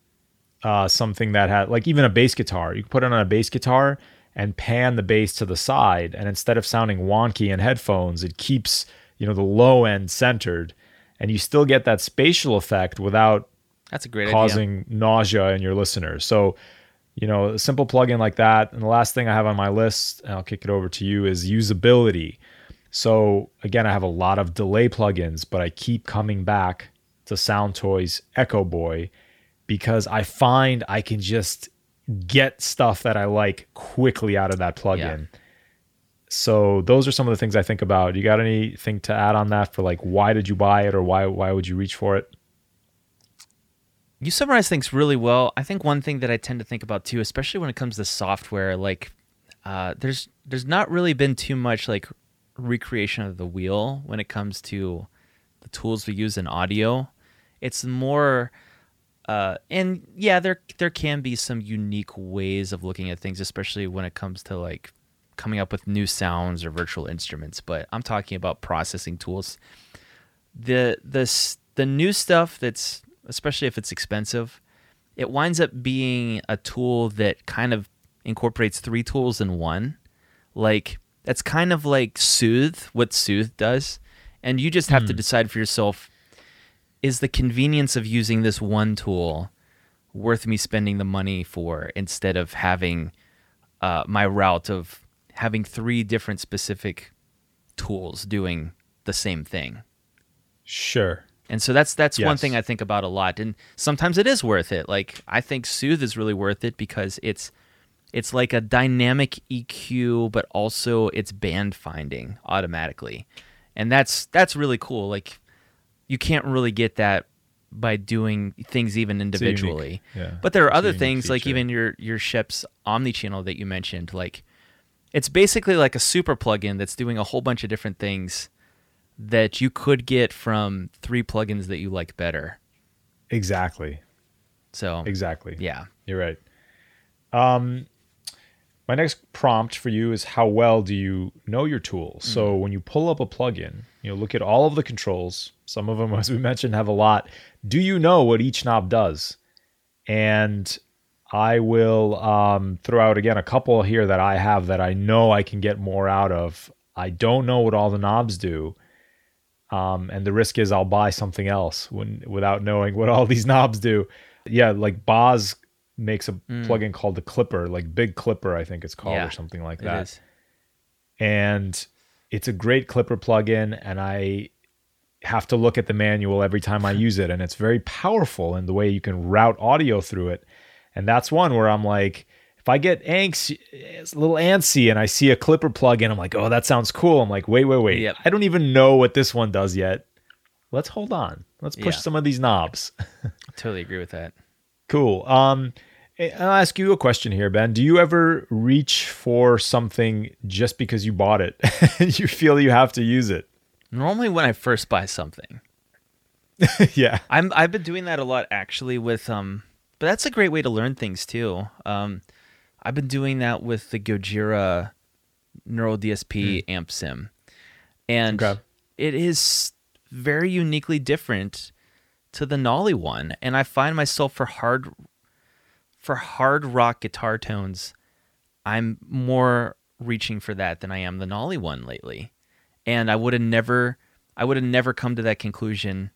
uh, something that had like even a bass guitar. You can put it on a bass guitar and pan the bass to the side, and instead of sounding wonky in headphones, it keeps you know the low end centered, and you still get that spatial effect without That's a great idea. causing nausea in your listeners. So, you know, a simple plugin like that. And the last thing I have on my list, and I'll kick it over to you, is usability. So again, I have a lot of delay plugins, but I keep coming back to SoundToys Echo Boy because I find I can just get stuff that I like quickly out of that plugin. So those are some of the things I think about. You got anything to add on that for like why did you buy it or why why would you reach for it? You summarize things really well. I think one thing that I tend to think about too, especially when it comes to software, like uh, there's there's not really been too much like recreation of the wheel when it comes to the tools we use in audio. It's more uh, and yeah, there there can be some unique ways of looking at things, especially when it comes to like coming up with new sounds or virtual instruments. But I'm talking about processing tools. The the the new stuff that's especially if it's expensive, it winds up being a tool that kind of incorporates three tools in one. Like that's kind of like Soothe, what Soothe does, and you just have to decide for yourself is the convenience of using this one tool worth me spending the money for instead of having uh, my route of having three different specific tools doing the same thing. Sure. And so that's that's one thing I think about a lot. And sometimes it is worth it. Like I think Soothe is really worth it because it's It's like a dynamic EQ, but also it's band finding automatically, and that's that's really cool. Like you can't really get that by doing things even individually. yeah, But there are it's other things like even your your Scheps Omni channel that you mentioned. Like it's basically like a super plugin that's doing a whole bunch of different things that you could get from three plugins that you like better. Exactly. So Exactly. yeah, You're right. Um, my next prompt for you is how well do you know your tools? So when you pull up a plugin, you know, look at all of the controls. Some of them, as we mentioned, have a lot. Do you know what each knob does? And I will um, throw out again a couple here that I have that I know I can get more out of. I don't know what all the knobs do. Um, and the risk is I'll buy something else when without knowing what all these knobs do. Yeah, like Boz makes a plugin called the Clipper, like Big Clipper, I think it's called, Yeah, or something like that. And it's a great Clipper plugin, and I have to look at the manual every time I use it, and it's very powerful in the way you can route audio through it. And that's one where I'm like, if I get angst, a little antsy, and I see a Clipper plugin, I'm like, oh, that sounds cool. I'm like, wait, wait, wait, Yep. I don't even know what this one does yet. Let's hold on. Let's push Yeah. some of these knobs. Totally agree with that. Cool. Um, I'll ask you a question here, Ben. Do you ever reach for something just because you bought it and you feel you have to use it? Normally, when I first buy something, yeah. I'm I've been doing that a lot actually with um, but that's a great way to learn things too. Um, I've been doing that with the Gojira Neural DSP amp sim, and Okay. it is very uniquely different to the Nolly one, and I find myself for hard for hard rock guitar tones, I'm more reaching for that than I am the Nolly one lately. And I would have never I would have never come to that conclusion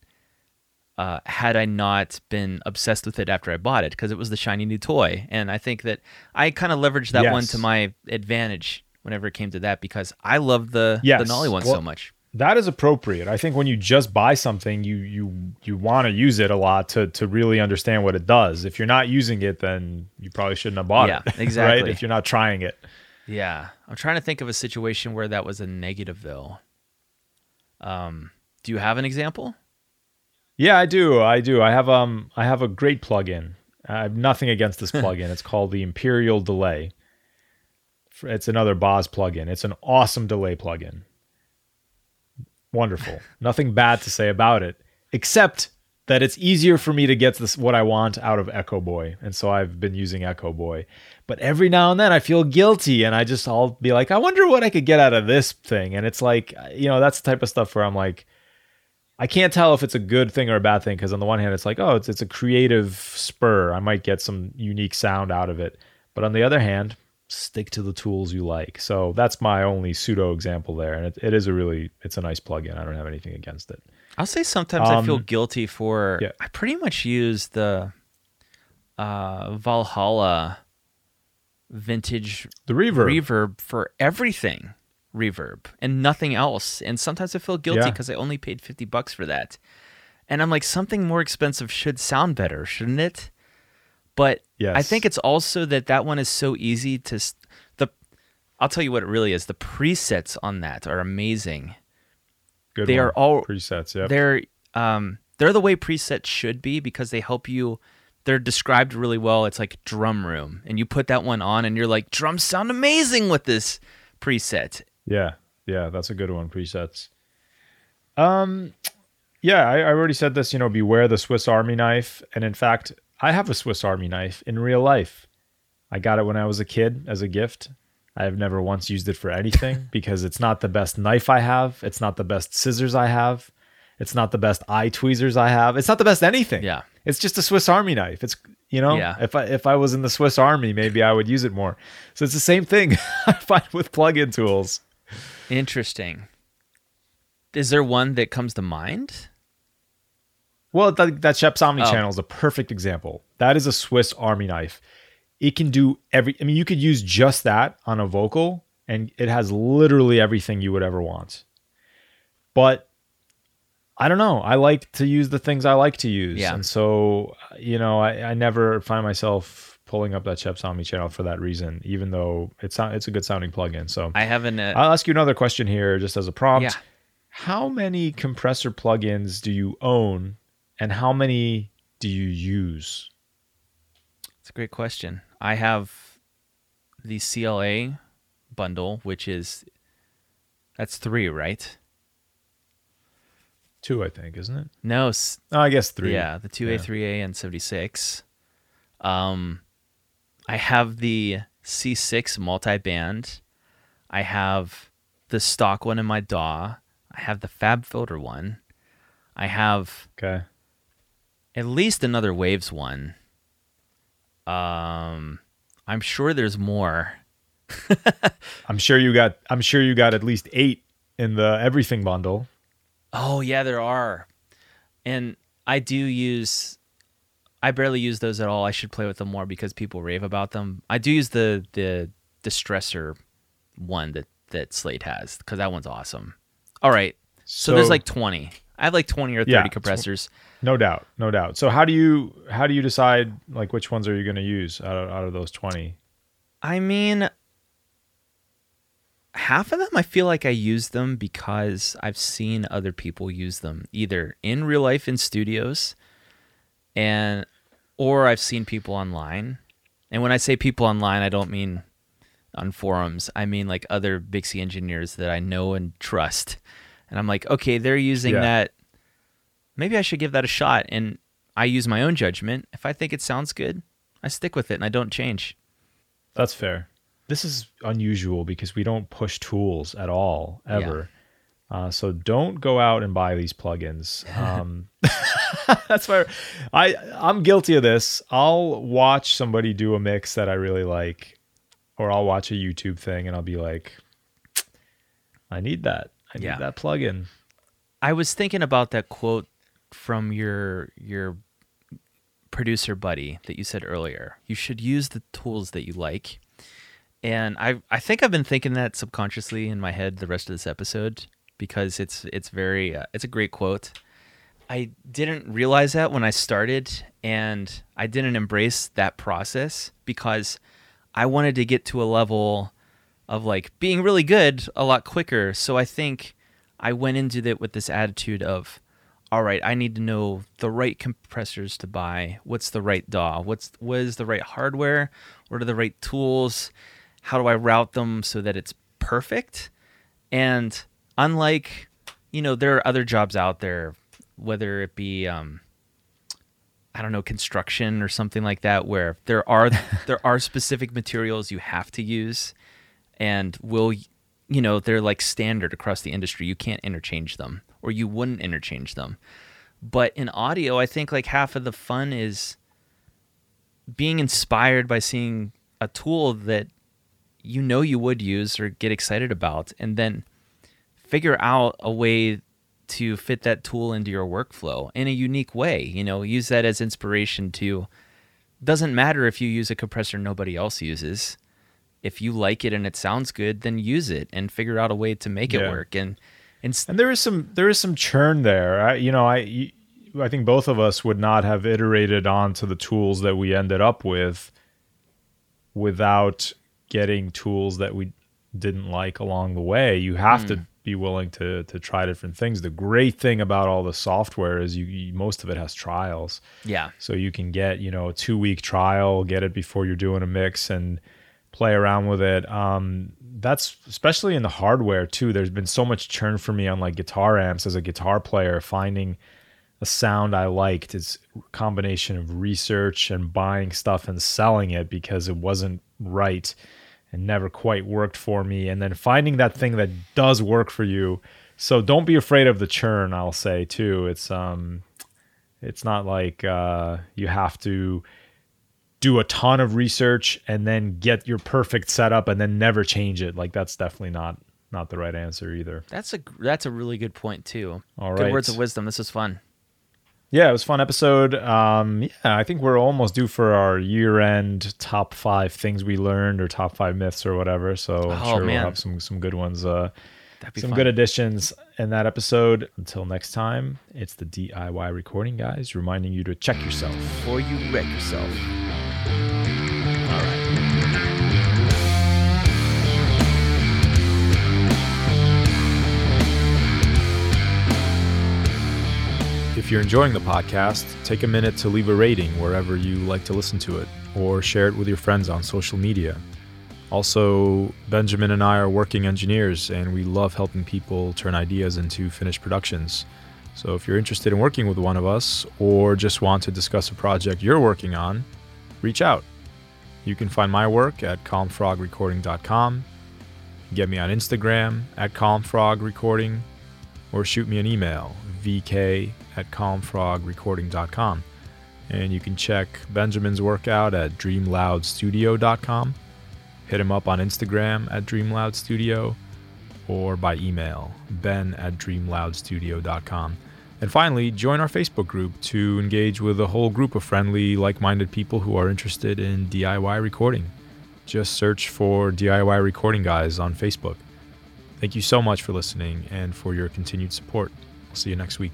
uh, had I not been obsessed with it after I bought it because it was the shiny new toy. And I think that I kind of leveraged that one to my advantage whenever it came to that because I love the Yes. the Nolly one Well- so much. That is appropriate. I think when you just buy something, you you you want to use it a lot to to really understand what it does. If you're not using it, then you probably shouldn't have bought it. Yeah, it. right? exactly. If you're not trying it. Yeah, I'm trying to think of a situation where that was a negative though. Um, do you have an example? Yeah, I do. I do. I have um I have a great plugin. I have nothing against this plugin. it's called the Imperial Delay. It's another Boz plugin. It's an awesome delay plugin. Wonderful. nothing bad to say about it, except that it's easier for me to get this what I want out of Echo Boy, and so I've been using Echo Boy. But every now and then I feel guilty, and I just I'll be like, I wonder what I could get out of this thing, and it's like, you know, that's the type of stuff where I'm like, I can't tell if it's a good thing or a bad thing because on the one hand it's like, oh, it's it's a creative spur. I might get some unique sound out of it. But on the other hand, stick to the tools you like. So that's my only pseudo example there. And it, it is a really it's a nice plugin. I don't have anything against it. I'll say sometimes I feel Um, guilty for. yeah. I pretty much use the uh, Valhalla vintage The reverb. reverb for everything reverb and nothing else. And sometimes I feel guilty Yeah. because I only paid 50 bucks for that. And I'm like, something more expensive should sound better, shouldn't it? But I think it's also that that one is so easy to. The I'll tell you what it really is. The presets on that are amazing. Good they one. are all- presets. Yeah. They're um they're the way presets should be because they help you they're described really well. It's like drum room. And you put that one on and you're like, drums sound amazing with this preset. Yeah, yeah, that's a good one. Presets. Um, yeah, I, I already said this. You know, beware the Swiss Army knife. And in fact, I have a Swiss Army knife in real life. I got it when I was a kid as a gift. I have never once used it for anything because it's not the best knife I have. It's not the best scissors I have. It's not the best eye tweezers I have. It's not the best anything. Yeah. It's just a Swiss Army knife. It's you know, Yeah. if I if I was in the Swiss Army, maybe I would use it more. So it's the same thing I find with plug-in tools. Interesting. Is there one that comes to mind? Well, that, that Scheps Omni Oh. channel is a perfect example. That is a Swiss Army knife. It can do every. I mean, you could use just that on a vocal, and it has literally everything you would ever want. But I don't know. I like to use the things I like to use, Yeah. and so you know, I, I never find myself pulling up that Chef Omni channel for that reason, even though it's not, it's a good sounding plugin. So I haven't. Uh, I'll ask you another question here, just as a prompt. Yeah. How many compressor plugins do you own, and how many do you use? It's a great question. I have the CLA bundle, which is that's three, right? Two, I think, isn't it? No, Oh, I guess three. yeah, the two A, three A, and seventy six. Um, I have the C six multi band. I have the stock one in my DAW. I have the Fab Filter one. I have Okay. At least another Waves one. Um, I'm sure there's more. I'm sure you got. I'm sure you got at least eight in the everything bundle. Oh yeah, there are, and I do use. I barely use those at all. I should play with them more because people rave about them. I do use the the distressor one that that Slate has because that one's awesome. All right, so, there's like 20. I have like 20 or 30 Yeah, compressors. No doubt, no doubt. So how do you how do you decide like which ones are you going to use out of, out of those twenty? I mean, half of them I feel like I use them because I've seen other people use them either in real life in studios and or I've seen people online. And when I say people online, I don't mean on forums. I mean like other Bixie engineers that I know and trust. And I'm like, okay, they're using Yeah. that. Maybe I should give that a shot. And I use my own judgment. If I think it sounds good, I stick with it and I don't change. That's fair. This is unusual because we don't push tools at all ever. Uh, so don't go out and buy these plugins. Um, that's why I I'm guilty of this. I'll watch somebody do a mix that I really like, or I'll watch a YouTube thing and I'll be like, I need that. I need Yeah. that plugin. I was thinking about that quote from your your producer buddy that you said earlier. You should use the tools that you like. And I I think I've been thinking that subconsciously in my head the rest of this episode because it's it's very uh, it's a great quote. I didn't realize that when I started and I didn't embrace that process because I wanted to get to a level of like being really good a lot quicker. So I think I went into it with this attitude of, all right, I need to know the right compressors to buy. What's the right DAW? What's what is the right hardware? What are the right tools? How do I route them so that it's perfect? And unlike, you know, there are other jobs out there, whether it be um, I don't know, construction or something like that, where there are there are specific materials you have to use, and will you know they're like standard across the industry. You can't interchange them, or you wouldn't interchange them. But in audio, I think like half of the fun is being inspired by seeing a tool that you know you would use or get excited about, and then figure out a way to fit that tool into your workflow in a unique way. You know, use that as inspiration to doesn't matter if you use a compressor nobody else uses. If you like it and it sounds good, then use it and figure out a way to make it work. And and And there is some there is some churn there. I, you know, I I think both of us would not have iterated onto the tools that we ended up with without getting tools that we didn't like along the way. You have to hmm. be willing to to try different things. The great thing about all the software is you, you most of it has trials. yeah, So you can get, you know, a two week trial, get it before you're doing a mix and play around with it. Um, that's especially in the hardware too. There's been so much churn for me on like guitar amps as a guitar player, finding a sound I liked. It's a combination of research and buying stuff and selling it because it wasn't right and never quite worked for me. And then finding that thing that does work for you. So don't be afraid of the churn, I'll say too. It's um it's not like uh, you have to do a ton of research and then get your perfect setup and then never change it. Like that's definitely not not the right answer either. that's a that's a really good point too. All good right. words of wisdom. This is fun. Yeah, it was a fun episode. Um, yeah, I think we're almost due for our year-end top five things we learned or top five myths or whatever. So I'm Oh, sure man. we'll have some some good ones. Uh, That'd be some fun. good additions in that episode. Until next time, it's the DIY recording guys reminding you to check yourself. Before you wreck yourself. If you're enjoying the podcast, take a minute to leave a rating wherever you like to listen to it or share it with your friends on social media. Also, Benjamin and I are working engineers and we love helping people turn ideas into finished productions. So, if you're interested in working with one of us or just want to discuss a project you're working on, reach out. You can find my work at calmfrogrecording.com. Get me on Instagram at calmfrogrecording, or shoot me an email, vk at calmfrogrecording.com. And you can check Benjamin's work out at dreamloudstudio.com hit him up on Instagram at DreamLoudStudio or by email, ben at dreamloudstudio.com. And finally, join our Facebook group to engage with a whole group of friendly, like minded people who are interested in DIY recording. Just search for DIY Recording Guys on Facebook. Thank you so much for listening and for your continued support. I'll see you next week.